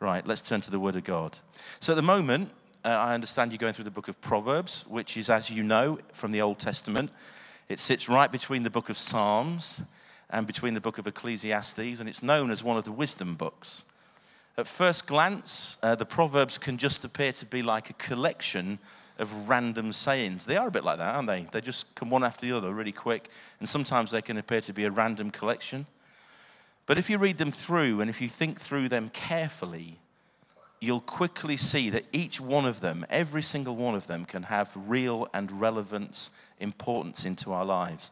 Right, let's turn to the Word of God. So at the moment, uh, I understand you're going through the book of Proverbs, which is, as you know, from the Old Testament. It sits right between the book of Psalms and between the book of Ecclesiastes, and it's known as one of the wisdom books. At first glance, uh, the Proverbs can just appear to be like a collection of random sayings. They are a bit like that, aren't they? They just come one after the other really quick, and sometimes they can appear to be a random collection. But if you read them through and if you think through them carefully, you'll quickly see that each one of them, every single one of them, can have real and relevance, importance into our lives.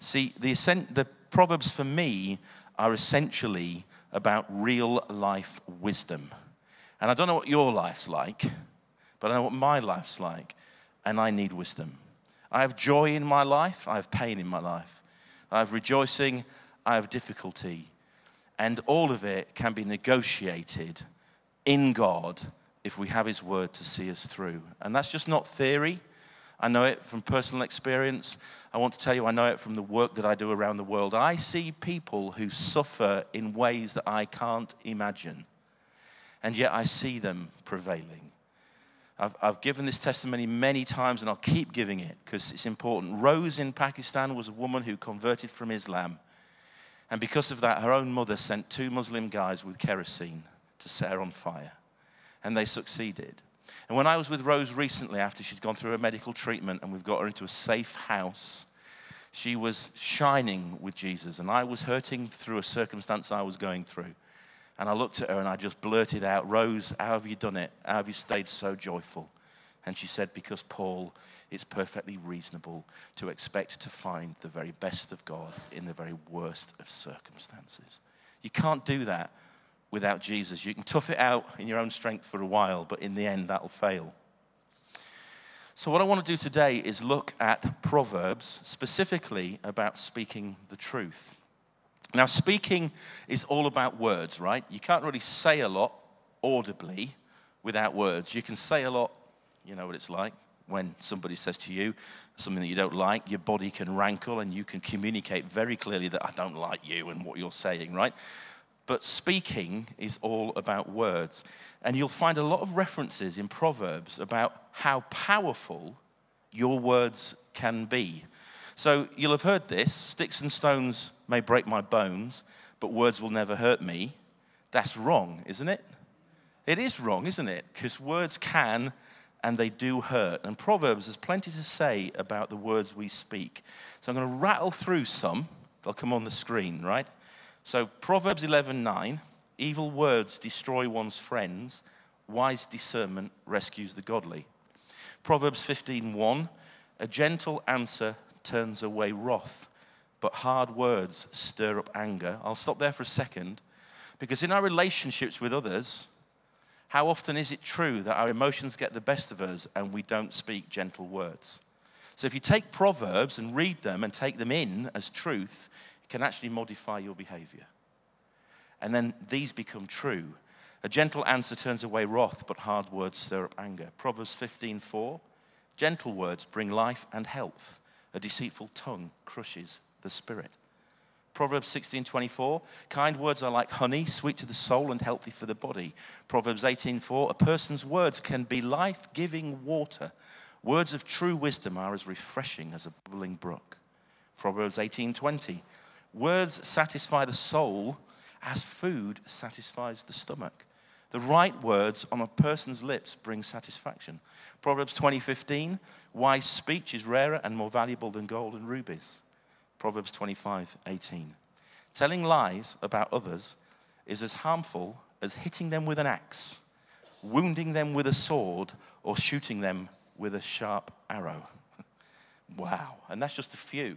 See, the, the Proverbs for me are essentially about real life wisdom. And I don't know what your life's like, but I know what my life's like, and I need wisdom. I have joy in my life, I have pain in my life. I have rejoicing, I have difficulty. And all of it can be negotiated in God if we have His word to see us through. And that's just not theory. I know it from personal experience. I want to tell you, I know it from the work that I do around the world. I see people who suffer in ways that I can't imagine, and yet I see them prevailing. I've, I've given this testimony many times, and I'll keep giving it because it's important. Rose in Pakistan was a woman who converted from Islam. And because of that, her own mother sent two Muslim guys with kerosene to set her on fire. And they succeeded. And when I was with Rose recently, after she'd gone through her medical treatment and we've got her into a safe house, she was shining with Jesus. And I was hurting through a circumstance I was going through. And I looked at her and I just blurted out, Rose, how have you done it? How have you stayed so joyful? And she said, Because, Paul, it's perfectly reasonable to expect to find the very best of God in the very worst of circumstances. You can't do that without Jesus. You can tough it out in your own strength for a while, but in the end, that'll fail. So, what I want to do today is look at Proverbs, specifically about speaking the truth. Now, speaking is all about words, right? You can't really say a lot audibly without words. You can say a lot, you know what it's like when somebody says to you something that you don't like, your body can rankle and you can communicate very clearly that I don't like you and what you're saying, right? But speaking is all about words. And you'll find a lot of references in Proverbs about how powerful your words can be. So you'll have heard this sticks and stones may break my bones, but words will never hurt me. That's wrong, isn't it? It is wrong, isn't it? Because words can and they do hurt. And Proverbs has plenty to say about the words we speak. So I'm going to rattle through some. They'll come on the screen, right? So Proverbs 11:9, evil words destroy one's friends, wise discernment rescues the godly. Proverbs 15:1, a gentle answer turns away wrath, but hard words stir up anger. I'll stop there for a second because in our relationships with others, how often is it true that our emotions get the best of us and we don't speak gentle words? So if you take Proverbs and read them and take them in as truth, it can actually modify your behavior. And then these become true. A gentle answer turns away wrath, but hard words stir up anger. Proverbs 15:4. Gentle words bring life and health. A deceitful tongue crushes the spirit. Proverbs 16:24. Kind words are like honey, sweet to the soul and healthy for the body. Proverbs 18:4. A person's words can be life-giving water. Words of true wisdom are as refreshing as a bubbling brook. Proverbs 18:20. Words satisfy the soul as food satisfies the stomach. The right words on a person's lips bring satisfaction. Proverbs 20:15, wise speech is rarer and more valuable than gold and rubies. Proverbs 25:18. Telling lies about others is as harmful as hitting them with an axe, wounding them with a sword, or shooting them with a sharp arrow. wow, and that's just a few.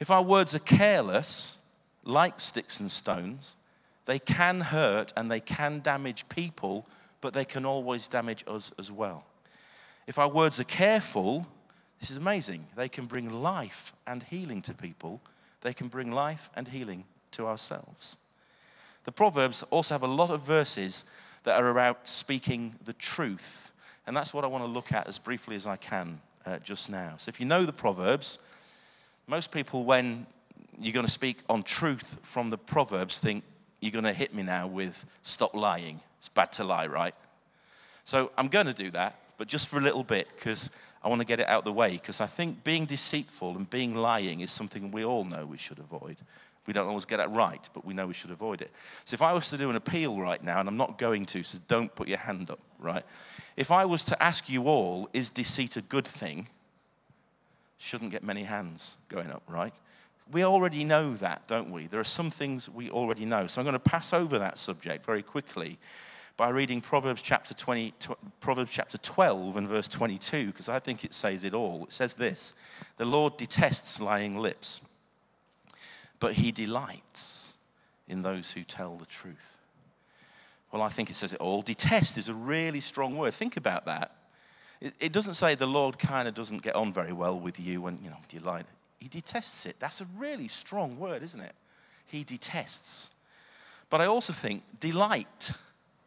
If our words are careless, like sticks and stones, they can hurt and they can damage people, but they can always damage us as well. If our words are careful, this is amazing. They can bring life and healing to people, they can bring life and healing to ourselves. The Proverbs also have a lot of verses that are about speaking the truth, and that's what I want to look at as briefly as I can uh, just now. So if you know the Proverbs, most people, when you're going to speak on truth from the Proverbs, think you're going to hit me now with stop lying, It's bad to lie, right? So I'm going to do that, but just for a little bit because I want to get it out of the way because I think being deceitful and being lying is something we all know we should avoid. We don't always get it right, but we know we should avoid it. So if I was to do an appeal right now, and I'm not going to, so don't put your hand up, right? If I was to ask you all, is deceit a good thing? Shouldn't get many hands going up, right? We already know that, don't we? There are some things we already know. So I'm going to pass over that subject very quickly by reading Proverbs chapter, 20, Proverbs chapter 12 and verse 22, because I think it says it all. It says this The Lord detests lying lips, but he delights in those who tell the truth. Well, I think it says it all. Detest is a really strong word. Think about that. It, it doesn't say the Lord kind of doesn't get on very well with you and, you know, delight. He detests it. That's a really strong word, isn't it? He detests. But I also think delight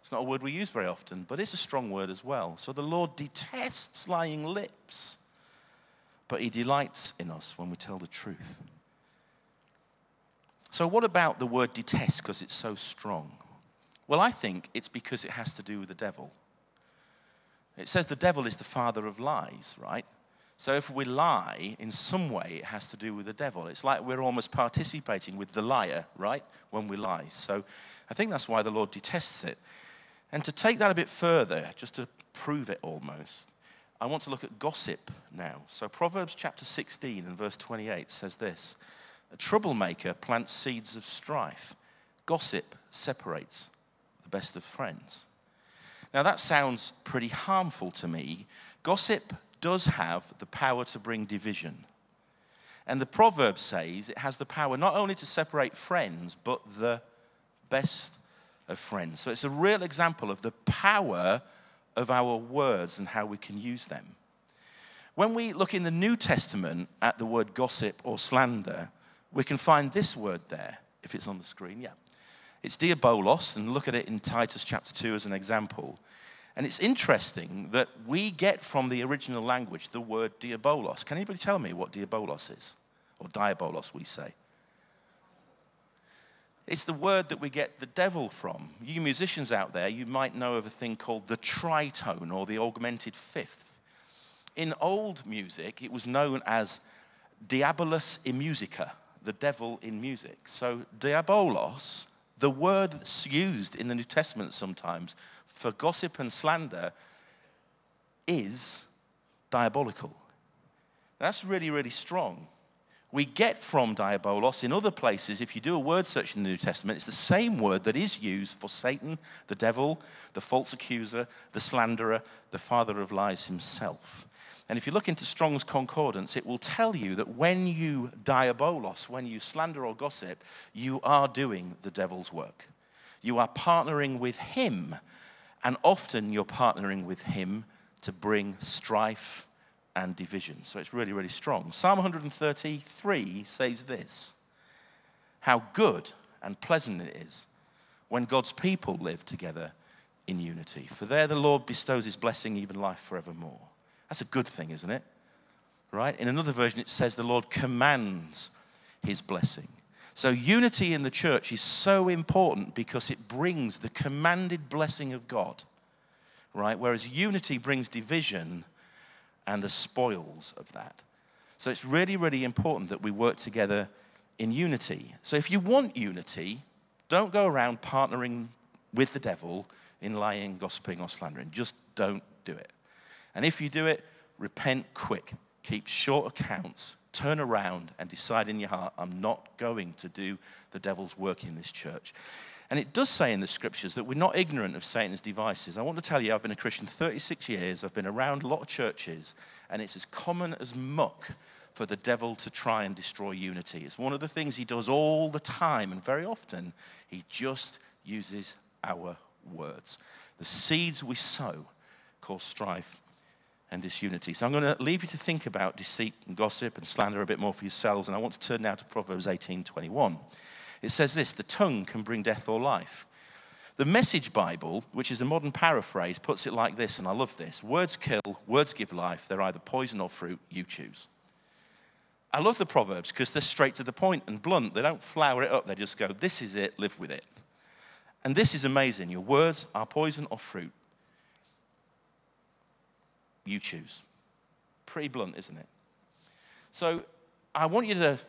it's not a word we use very often, but it's a strong word as well. So the Lord detests lying lips, but He delights in us when we tell the truth. So, what about the word detest because it's so strong? Well, I think it's because it has to do with the devil. It says the devil is the father of lies, right? So if we lie, in some way, it has to do with the devil. It's like we're almost participating with the liar, right? When we lie. So I think that's why the Lord detests it. And to take that a bit further, just to prove it almost, I want to look at gossip now. So, Proverbs chapter 16 and verse 28 says this A troublemaker plants seeds of strife, gossip separates the best of friends. Now, that sounds pretty harmful to me. Gossip does have the power to bring division. And the proverb says it has the power not only to separate friends, but the best of friends. So it's a real example of the power of our words and how we can use them. When we look in the New Testament at the word gossip or slander, we can find this word there, if it's on the screen, yeah. It's diabolos, and look at it in Titus chapter 2 as an example. And it's interesting that we get from the original language the word diabolos. Can anybody tell me what diabolos is? Or diabolos, we say. It's the word that we get the devil from. You musicians out there, you might know of a thing called the tritone or the augmented fifth. In old music, it was known as diabolus in musica, the devil in music. So, diabolos, the word that's used in the New Testament sometimes for gossip and slander, is diabolical. That's really, really strong we get from diabolos in other places. If you do a word search in the New Testament, it's the same word that is used for Satan, the devil, the false accuser, the slanderer, the father of lies himself. And if you look into Strong's Concordance, it will tell you that when you diabolos, when you slander or gossip, you are doing the devil's work. You are partnering with him, and often you're partnering with him to bring strife and division. So it's really, really strong. Psalm 133 says this How good and pleasant it is when God's people live together in unity. For there the Lord bestows his blessing, even life forevermore. That's a good thing, isn't it? Right? In another version, it says the Lord commands his blessing. So, unity in the church is so important because it brings the commanded blessing of God, right? Whereas unity brings division and the spoils of that. So it's really, really important that we work together in unity. So if you want unity, don't go around partnering with the devil in lying, gossiping, or slandering. Just don't do it. And if you do it, repent quick. Keep short accounts. Turn around and decide in your heart, I'm not going to do the devil's work in this church. And it does say in the scriptures that we're not ignorant of Satan's devices. I want to tell you, I've been a Christian 36 years, I've been around a lot of churches, and it's as common as muck for the devil to try and destroy unity. It's one of the things he does all the time, and very often he just uses our words. The seeds we sow cause strife and disunity. So I'm going to leave you to think about deceit and gossip and slander a bit more for yourselves, and I want to turn now to Proverbs 18 21. It says this the tongue can bring death or life. The Message Bible, which is a modern paraphrase, puts it like this, and I love this words kill, words give life. They're either poison or fruit, you choose. I love the Proverbs because they're straight to the point and blunt. They don't flower it up, they just go, this is it, live with it. And this is amazing. Your words are poison or fruit. You choose. Pretty blunt, isn't it? So I want you to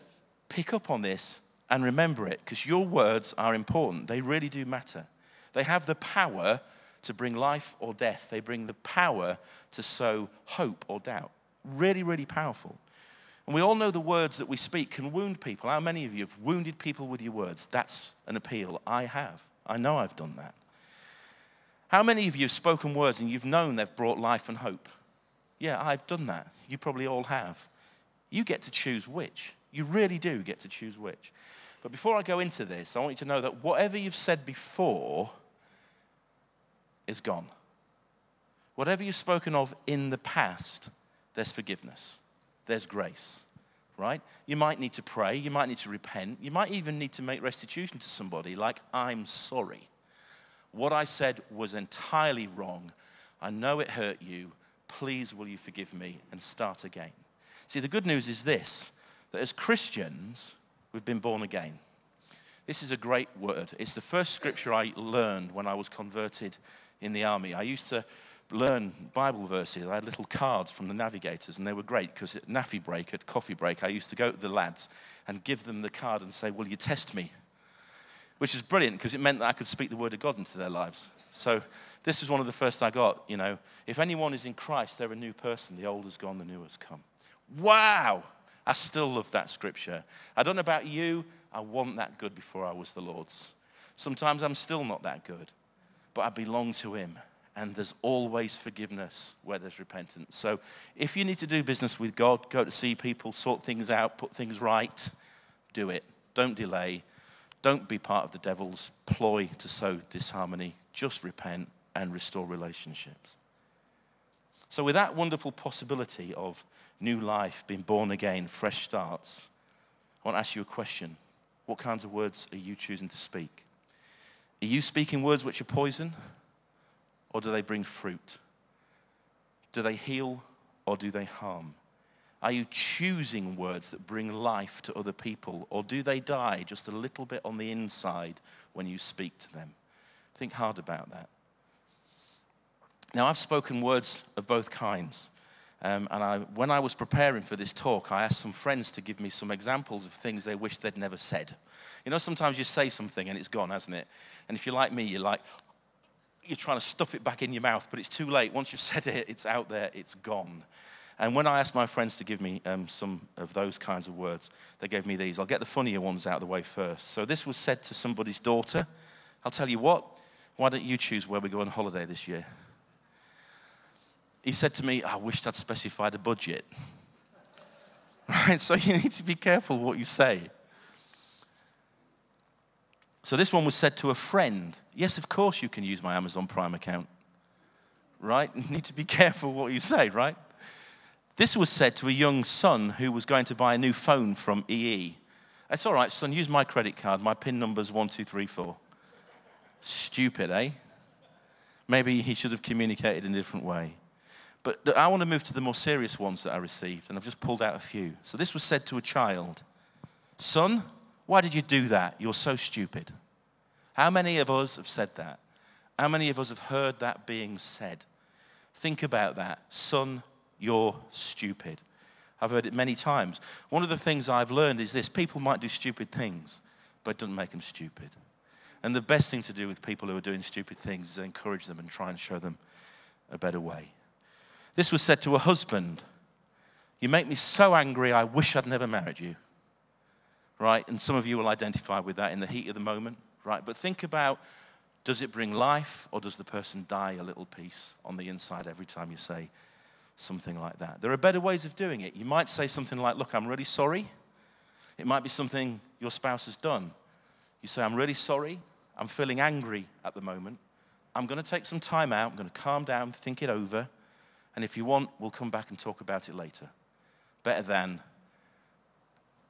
pick up on this and remember it because your words are important. They really do matter. They have the power to bring life or death, they bring the power to sow hope or doubt. Really, really powerful. And we all know the words that we speak can wound people. How many of you have wounded people with your words? That's an appeal. I have. I know I've done that. How many of you have spoken words and you've known they've brought life and hope? Yeah, I've done that. You probably all have. You get to choose which. You really do get to choose which. But before I go into this, I want you to know that whatever you've said before is gone. Whatever you've spoken of in the past, there's forgiveness, there's grace, right? You might need to pray, you might need to repent, you might even need to make restitution to somebody, like, I'm sorry. What I said was entirely wrong. I know it hurt you. Please, will you forgive me and start again? See, the good news is this that as Christians, we've been born again. This is a great word. It's the first scripture I learned when I was converted in the army. I used to learn Bible verses. I had little cards from the navigators, and they were great because at NAAFI break, at coffee break, I used to go to the lads and give them the card and say, Will you test me? Which is brilliant because it meant that I could speak the word of God into their lives. So this was one of the first I got. You know, if anyone is in Christ, they're a new person. The old has gone, the new has come. Wow! I still love that scripture. I don't know about you, I want that good before I was the Lord's. Sometimes I'm still not that good, but I belong to Him. And there's always forgiveness where there's repentance. So if you need to do business with God, go to see people, sort things out, put things right, do it. Don't delay. Don't be part of the devil's ploy to sow disharmony. Just repent and restore relationships. So, with that wonderful possibility of new life, being born again, fresh starts, I want to ask you a question. What kinds of words are you choosing to speak? Are you speaking words which are poison, or do they bring fruit? Do they heal, or do they harm? Are you choosing words that bring life to other people, or do they die just a little bit on the inside when you speak to them? Think hard about that. Now, I've spoken words of both kinds. Um, and I, when I was preparing for this talk, I asked some friends to give me some examples of things they wish they'd never said. You know, sometimes you say something and it's gone, hasn't it? And if you're like me, you're like, you're trying to stuff it back in your mouth, but it's too late. Once you've said it, it's out there, it's gone. And when I asked my friends to give me um, some of those kinds of words, they gave me these. I'll get the funnier ones out of the way first. So this was said to somebody's daughter. I'll tell you what, why don't you choose where we go on holiday this year? He said to me, I wish I'd specified a budget. Right? So you need to be careful what you say. So this one was said to a friend. Yes, of course you can use my Amazon Prime account. Right? You need to be careful what you say, right? This was said to a young son who was going to buy a new phone from EE. It's all right, son, use my credit card. My PIN number's 1234. Stupid, eh? Maybe he should have communicated in a different way. But I want to move to the more serious ones that I received, and I've just pulled out a few. So this was said to a child Son, why did you do that? You're so stupid. How many of us have said that? How many of us have heard that being said? Think about that. Son, you're stupid. I've heard it many times. One of the things I've learned is this people might do stupid things, but it doesn't make them stupid. And the best thing to do with people who are doing stupid things is encourage them and try and show them a better way. This was said to a husband You make me so angry, I wish I'd never married you. Right? And some of you will identify with that in the heat of the moment. Right? But think about does it bring life or does the person die a little piece on the inside every time you say something like that? There are better ways of doing it. You might say something like, Look, I'm really sorry. It might be something your spouse has done. You say, I'm really sorry. I'm feeling angry at the moment. I'm going to take some time out. I'm going to calm down, think it over. And if you want, we'll come back and talk about it later. Better than,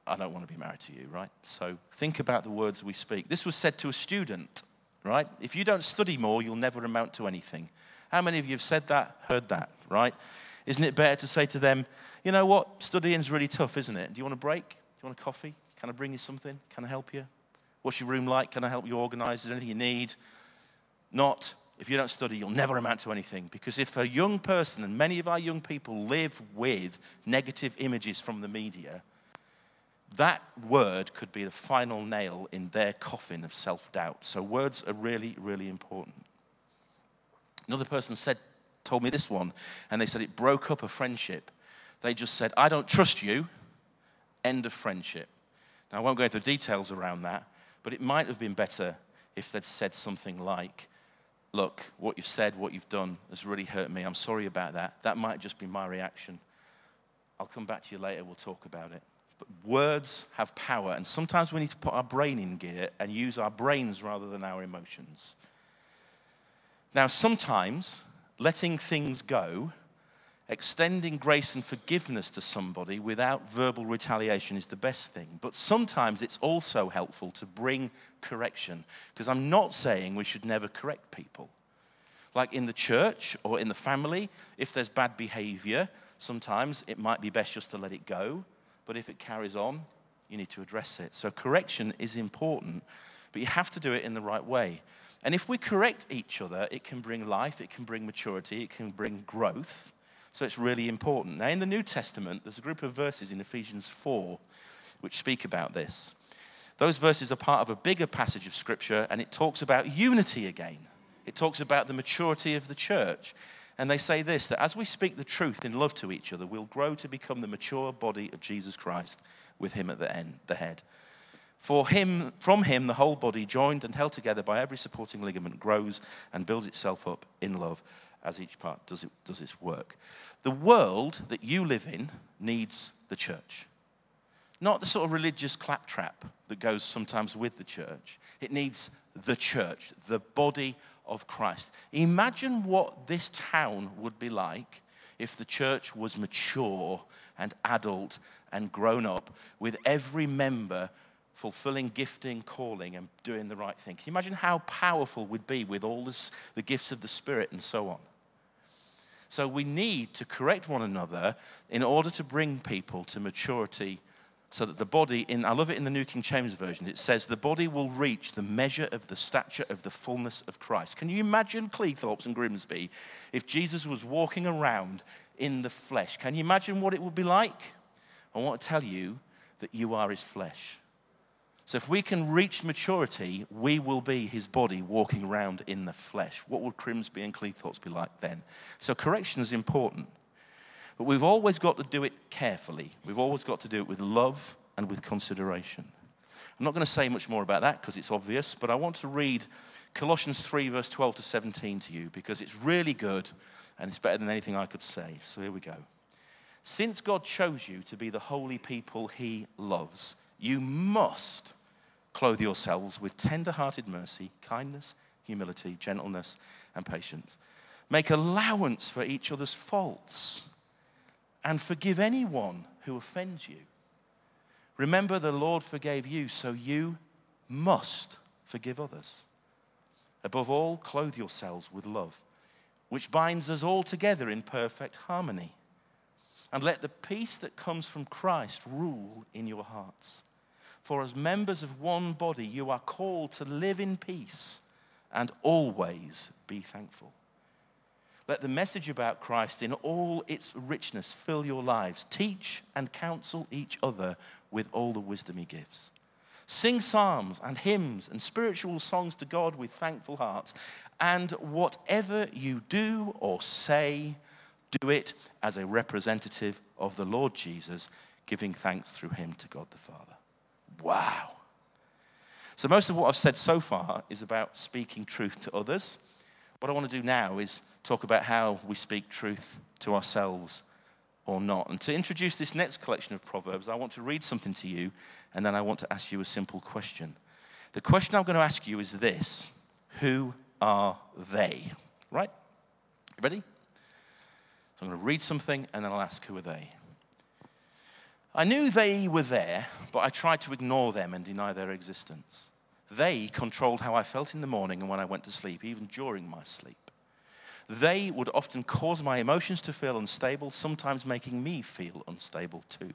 I don't want to be married to you, right? So think about the words we speak. This was said to a student, right? If you don't study more, you'll never amount to anything. How many of you have said that, heard that, right? Isn't it better to say to them, you know what, studying's really tough, isn't it? Do you want a break? Do you want a coffee? Can I bring you something? Can I help you? What's your room like? Can I help you organize? Is there anything you need? Not, if you don't study, you'll never amount to anything. Because if a young person, and many of our young people live with negative images from the media, that word could be the final nail in their coffin of self doubt. So, words are really, really important. Another person said, told me this one, and they said it broke up a friendship. They just said, I don't trust you, end of friendship. Now, I won't go into the details around that, but it might have been better if they'd said something like, Look, what you've said, what you've done has really hurt me. I'm sorry about that. That might just be my reaction. I'll come back to you later, we'll talk about it. But words have power, and sometimes we need to put our brain in gear and use our brains rather than our emotions. Now, sometimes letting things go, extending grace and forgiveness to somebody without verbal retaliation is the best thing. But sometimes it's also helpful to bring correction, because I'm not saying we should never correct people. Like in the church or in the family, if there's bad behavior, sometimes it might be best just to let it go but if it carries on, you need to address it. So correction is important, but you have to do it in the right way. And if we correct each other, it can bring life, it can bring maturity, it can bring growth. So it's really important. Now, in the New Testament, there's a group of verses in Ephesians 4 which speak about this. Those verses are part of a bigger passage of Scripture, and it talks about unity again. It talks about the maturity of the church. And they say this that as we speak the truth in love to each other, we'll grow to become the mature body of Jesus Christ with him at the end, the head. For him, from him, the whole body, joined and held together by every supporting ligament, grows and builds itself up in love as each part does, it, does its work. The world that you live in needs the church. Not the sort of religious claptrap that goes sometimes with the church. It needs the church, the body of Christ. Imagine what this town would be like if the church was mature and adult and grown up with every member fulfilling gifting, calling, and doing the right thing. Can you imagine how powerful we'd be with all this, the gifts of the Spirit and so on? So we need to correct one another in order to bring people to maturity so that the body in i love it in the new king james version. It says the body will reach the measure of the stature of the fullness of christ. Can you imagine cleethorpes and grimsby if jesus was walking around in the flesh? Can you imagine what it would be like? I want to tell you that you are his flesh so if we can reach maturity we will be his body walking around in the flesh what would grimsby and cleethorpes be like then so correction is important but we've always got to do it carefully. We've always got to do it with love and with consideration. I'm not going to say much more about that because it's obvious, but I want to read Colossians 3, verse 12 to 17 to you because it's really good and it's better than anything I could say. So here we go. Since God chose you to be the holy people he loves, you must clothe yourselves with tender hearted mercy, kindness, humility, gentleness, and patience. Make allowance for each other's faults and forgive anyone who offends you. Remember, the Lord forgave you, so you must forgive others. Above all, clothe yourselves with love, which binds us all together in perfect harmony. And let the peace that comes from Christ rule in your hearts. For as members of one body, you are called to live in peace and always be thankful. Let the message about Christ in all its richness fill your lives. Teach and counsel each other with all the wisdom he gives. Sing psalms and hymns and spiritual songs to God with thankful hearts. And whatever you do or say, do it as a representative of the Lord Jesus, giving thanks through him to God the Father. Wow. So, most of what I've said so far is about speaking truth to others. What I want to do now is talk about how we speak truth to ourselves or not. And to introduce this next collection of Proverbs, I want to read something to you, and then I want to ask you a simple question. The question I'm going to ask you is this Who are they? Right? You ready? So I'm going to read something, and then I'll ask, Who are they? I knew they were there, but I tried to ignore them and deny their existence. They controlled how I felt in the morning and when I went to sleep, even during my sleep. They would often cause my emotions to feel unstable, sometimes making me feel unstable too.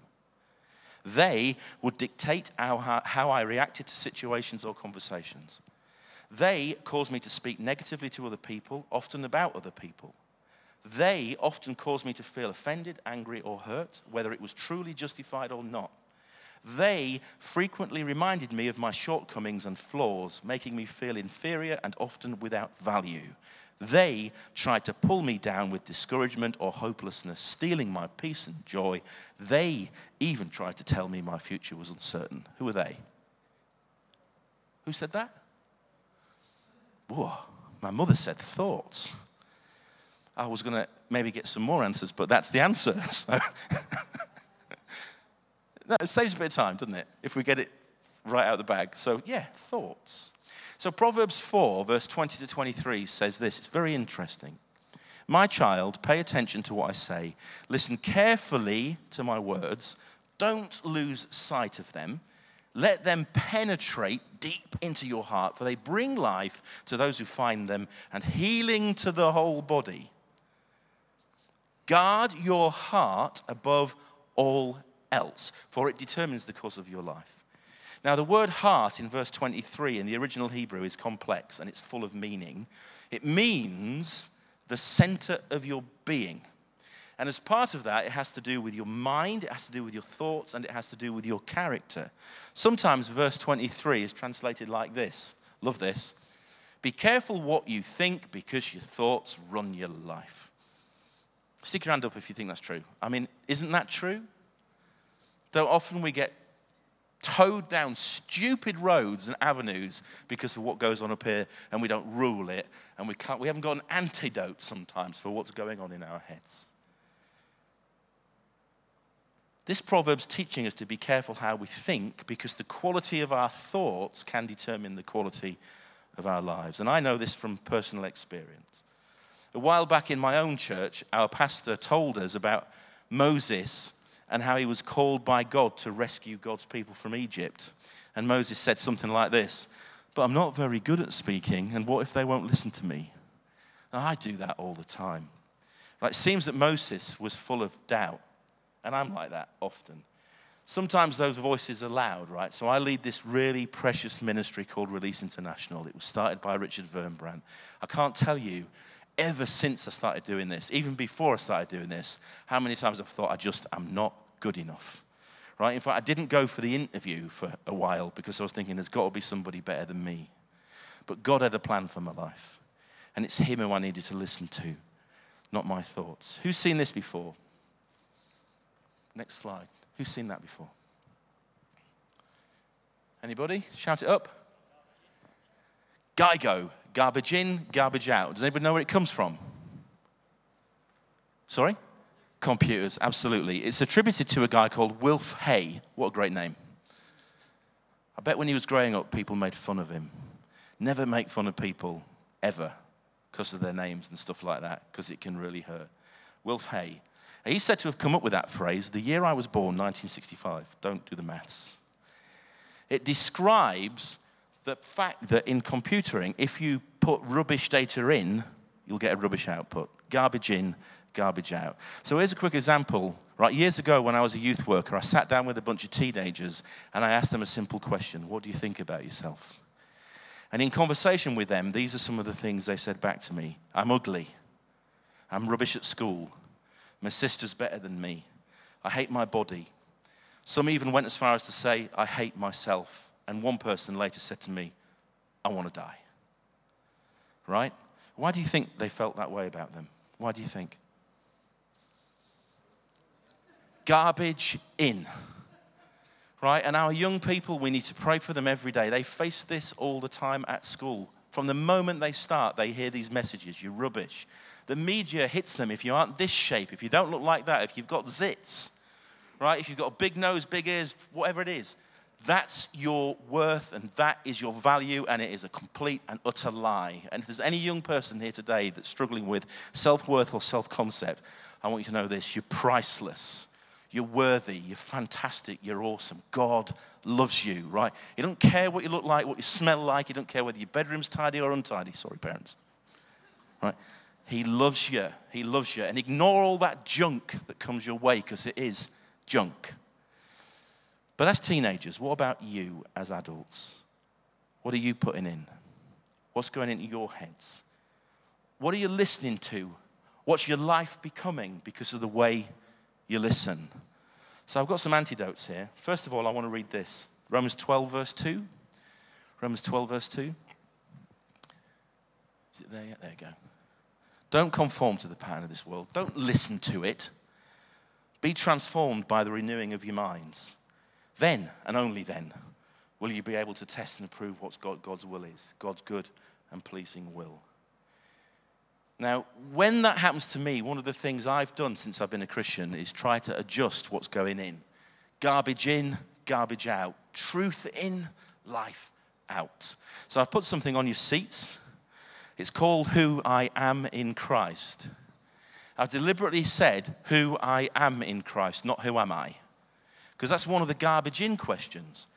They would dictate how, how I reacted to situations or conversations. They caused me to speak negatively to other people, often about other people. They often caused me to feel offended, angry, or hurt, whether it was truly justified or not. They frequently reminded me of my shortcomings and flaws, making me feel inferior and often without value. They tried to pull me down with discouragement or hopelessness, stealing my peace and joy. They even tried to tell me my future was uncertain. Who are they? Who said that? Whoa, my mother said thoughts. I was going to maybe get some more answers, but that's the answer. So no, it saves a bit of time, doesn't it? If we get it right out of the bag. So, yeah, thoughts. So, Proverbs 4, verse 20 to 23 says this. It's very interesting. My child, pay attention to what I say. Listen carefully to my words. Don't lose sight of them. Let them penetrate deep into your heart, for they bring life to those who find them and healing to the whole body. Guard your heart above all else, for it determines the course of your life. Now, the word heart in verse 23 in the original Hebrew is complex and it's full of meaning. It means the center of your being. And as part of that, it has to do with your mind, it has to do with your thoughts, and it has to do with your character. Sometimes verse 23 is translated like this love this. Be careful what you think because your thoughts run your life. Stick your hand up if you think that's true. I mean, isn't that true? Though often we get towed down stupid roads and avenues because of what goes on up here and we don't rule it and we, can't, we haven't got an antidote sometimes for what's going on in our heads. This proverb's teaching us to be careful how we think because the quality of our thoughts can determine the quality of our lives. And I know this from personal experience. A while back in my own church, our pastor told us about Moses and how he was called by God to rescue God's people from Egypt. And Moses said something like this But I'm not very good at speaking, and what if they won't listen to me? I do that all the time. Right, it seems that Moses was full of doubt, and I'm like that often. Sometimes those voices are loud, right? So I lead this really precious ministry called Release International. It was started by Richard Wurmbrand. I can't tell you ever since I started doing this, even before I started doing this, how many times I've thought I just am not good enough. Right? In fact, I didn't go for the interview for a while because I was thinking there's got to be somebody better than me. But God had a plan for my life. And it's Him who I needed to listen to, not my thoughts. Who's seen this before? Next slide. Who's seen that before? Anybody? Shout it up. GIGO, garbage in, garbage out. Does anybody know where it comes from? Sorry? Computers, absolutely. It's attributed to a guy called Wilf Hay. What a great name. I bet when he was growing up, people made fun of him. Never make fun of people, ever, because of their names and stuff like that, because it can really hurt. Wilf Hay. He's said to have come up with that phrase the year I was born, 1965. Don't do the maths. It describes the fact that in computing, if you put rubbish data in, you'll get a rubbish output. Garbage in, garbage out. So here's a quick example. Right, years ago when I was a youth worker, I sat down with a bunch of teenagers and I asked them a simple question What do you think about yourself? And in conversation with them, these are some of the things they said back to me I'm ugly. I'm rubbish at school. My sister's better than me. I hate my body. Some even went as far as to say, I hate myself. And one person later said to me, I want to die. Right? Why do you think they felt that way about them? Why do you think? Garbage in. Right? And our young people, we need to pray for them every day. They face this all the time at school. From the moment they start, they hear these messages you're rubbish. The media hits them if you aren't this shape, if you don't look like that, if you've got zits, right? If you've got a big nose, big ears, whatever it is. That's your worth and that is your value, and it is a complete and utter lie. And if there's any young person here today that's struggling with self worth or self concept, I want you to know this you're priceless. You're worthy. You're fantastic. You're awesome. God loves you, right? He don't care what you look like, what you smell like. He don't care whether your bedroom's tidy or untidy. Sorry, parents. Right? He loves you. He loves you. And ignore all that junk that comes your way because it is junk. But as teenagers, what about you as adults? What are you putting in? What's going into your heads? What are you listening to? What's your life becoming because of the way you listen? So I've got some antidotes here. First of all, I want to read this Romans 12, verse 2. Romans 12, verse 2. Is it there yet? There you go. Don't conform to the pattern of this world. Don't listen to it. Be transformed by the renewing of your minds. Then, and only then, will you be able to test and approve what God's will is God's good and pleasing will. Now, when that happens to me, one of the things I've done since I've been a Christian is try to adjust what's going in. Garbage in, garbage out. Truth in, life out. So I've put something on your seats. It's called Who I Am in Christ. I've deliberately said who I am in Christ, not who am I. Because that's one of the garbage in questions.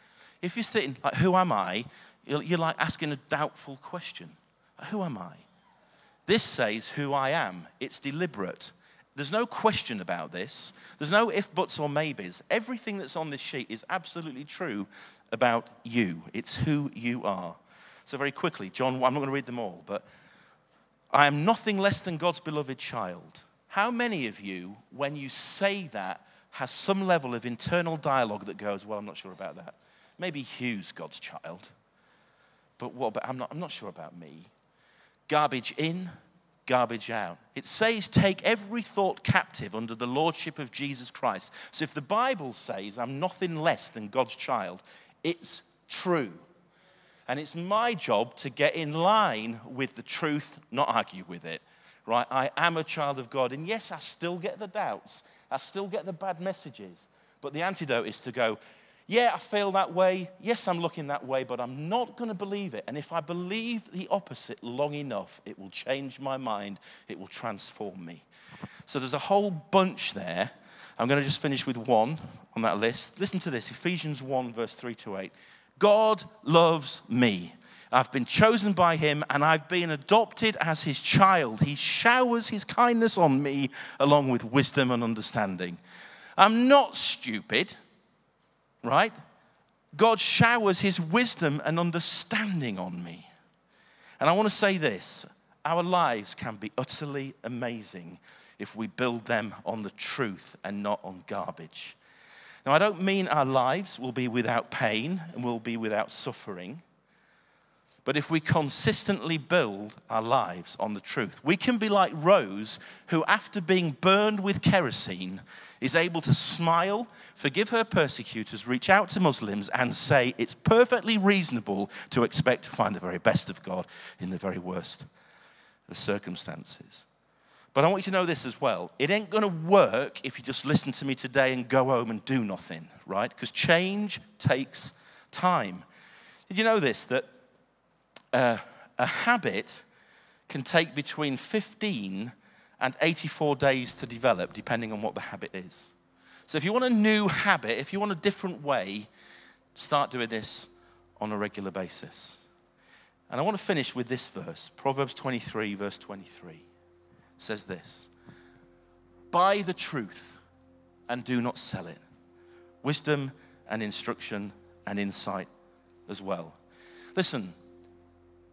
If you're sitting like, who am I? You're like asking a doubtful question. Who am I? This says who I am. It's deliberate. There's no question about this. There's no if, buts, or maybes. Everything that's on this sheet is absolutely true about you. It's who you are. So, very quickly, John, I'm not going to read them all, but I am nothing less than God's beloved child. How many of you, when you say that, has some level of internal dialogue that goes, Well, I'm not sure about that? Maybe Hugh's God's child, but what about, I'm not, I'm not sure about me garbage in, garbage out. It says, take every thought captive under the lordship of Jesus Christ. So if the Bible says I'm nothing less than God's child, it's true. And it's my job to get in line with the truth, not argue with it. Right? I am a child of God. And yes, I still get the doubts, I still get the bad messages. But the antidote is to go, yeah, I feel that way. Yes, I'm looking that way, but I'm not going to believe it. And if I believe the opposite long enough, it will change my mind, it will transform me. So there's a whole bunch there. I'm going to just finish with one on that list. Listen to this Ephesians 1, verse 3 to 8. God loves me. I've been chosen by him and I've been adopted as his child. He showers his kindness on me along with wisdom and understanding. I'm not stupid right? God showers his wisdom and understanding on me. And I want to say this our lives can be utterly amazing if we build them on the truth and not on garbage. Now, I don't mean our lives will be without pain and will be without suffering. But if we consistently build our lives on the truth, we can be like Rose, who, after being burned with kerosene, is able to smile, forgive her persecutors, reach out to Muslims, and say it's perfectly reasonable to expect to find the very best of God in the very worst of circumstances. But I want you to know this as well. It ain't going to work if you just listen to me today and go home and do nothing, right? Because change takes time. Did you know this? That a habit can take between 15 and 84 days to develop, depending on what the habit is. So, if you want a new habit, if you want a different way, start doing this on a regular basis. And I want to finish with this verse Proverbs 23, verse 23 says this Buy the truth and do not sell it. Wisdom and instruction and insight as well. Listen,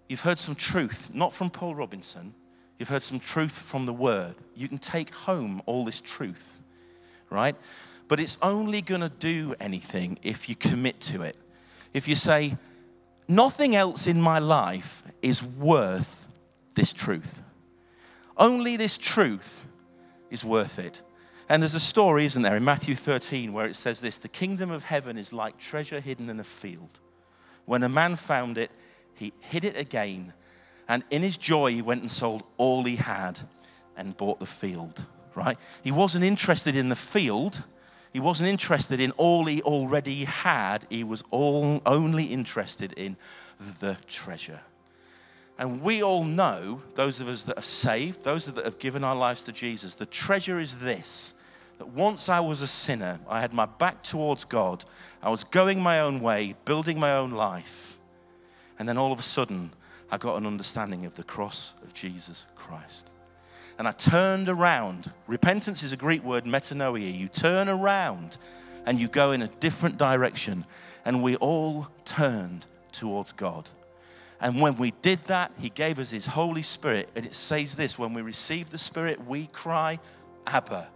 You've heard some truth, not from Paul Robinson. You've heard some truth from the Word. You can take home all this truth, right? But it's only going to do anything if you commit to it. If you say, nothing else in my life is worth this truth. Only this truth is worth it. And there's a story, isn't there, in Matthew 13 where it says this The kingdom of heaven is like treasure hidden in a field. When a man found it, he hid it again, and in his joy, he went and sold all he had and bought the field, right? He wasn't interested in the field. He wasn't interested in all he already had. He was all, only interested in the treasure. And we all know, those of us that are saved, those that have given our lives to Jesus, the treasure is this that once I was a sinner, I had my back towards God, I was going my own way, building my own life. And then all of a sudden, I got an understanding of the cross of Jesus Christ. And I turned around. Repentance is a Greek word, metanoia. You turn around and you go in a different direction. And we all turned towards God. And when we did that, He gave us His Holy Spirit. And it says this when we receive the Spirit, we cry, Abba.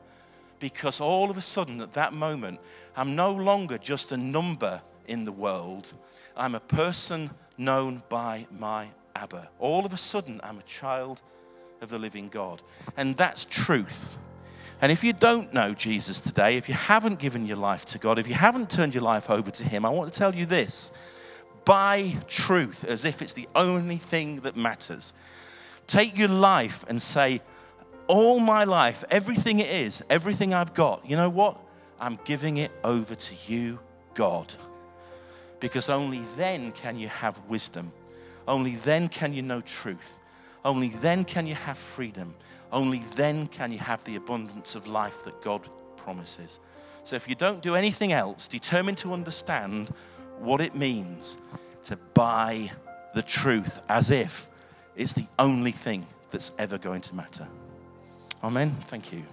Because all of a sudden, at that moment, I'm no longer just a number in the world, I'm a person known by my Abba. All of a sudden, I'm a child of the living God. And that's truth. And if you don't know Jesus today, if you haven't given your life to God, if you haven't turned your life over to Him, I want to tell you this buy truth as if it's the only thing that matters. Take your life and say, All my life, everything it is, everything I've got, you know what? I'm giving it over to you, God. Because only then can you have wisdom. Only then can you know truth. Only then can you have freedom. Only then can you have the abundance of life that God promises. So if you don't do anything else, determine to understand what it means to buy the truth as if it's the only thing that's ever going to matter. Amen. Thank you.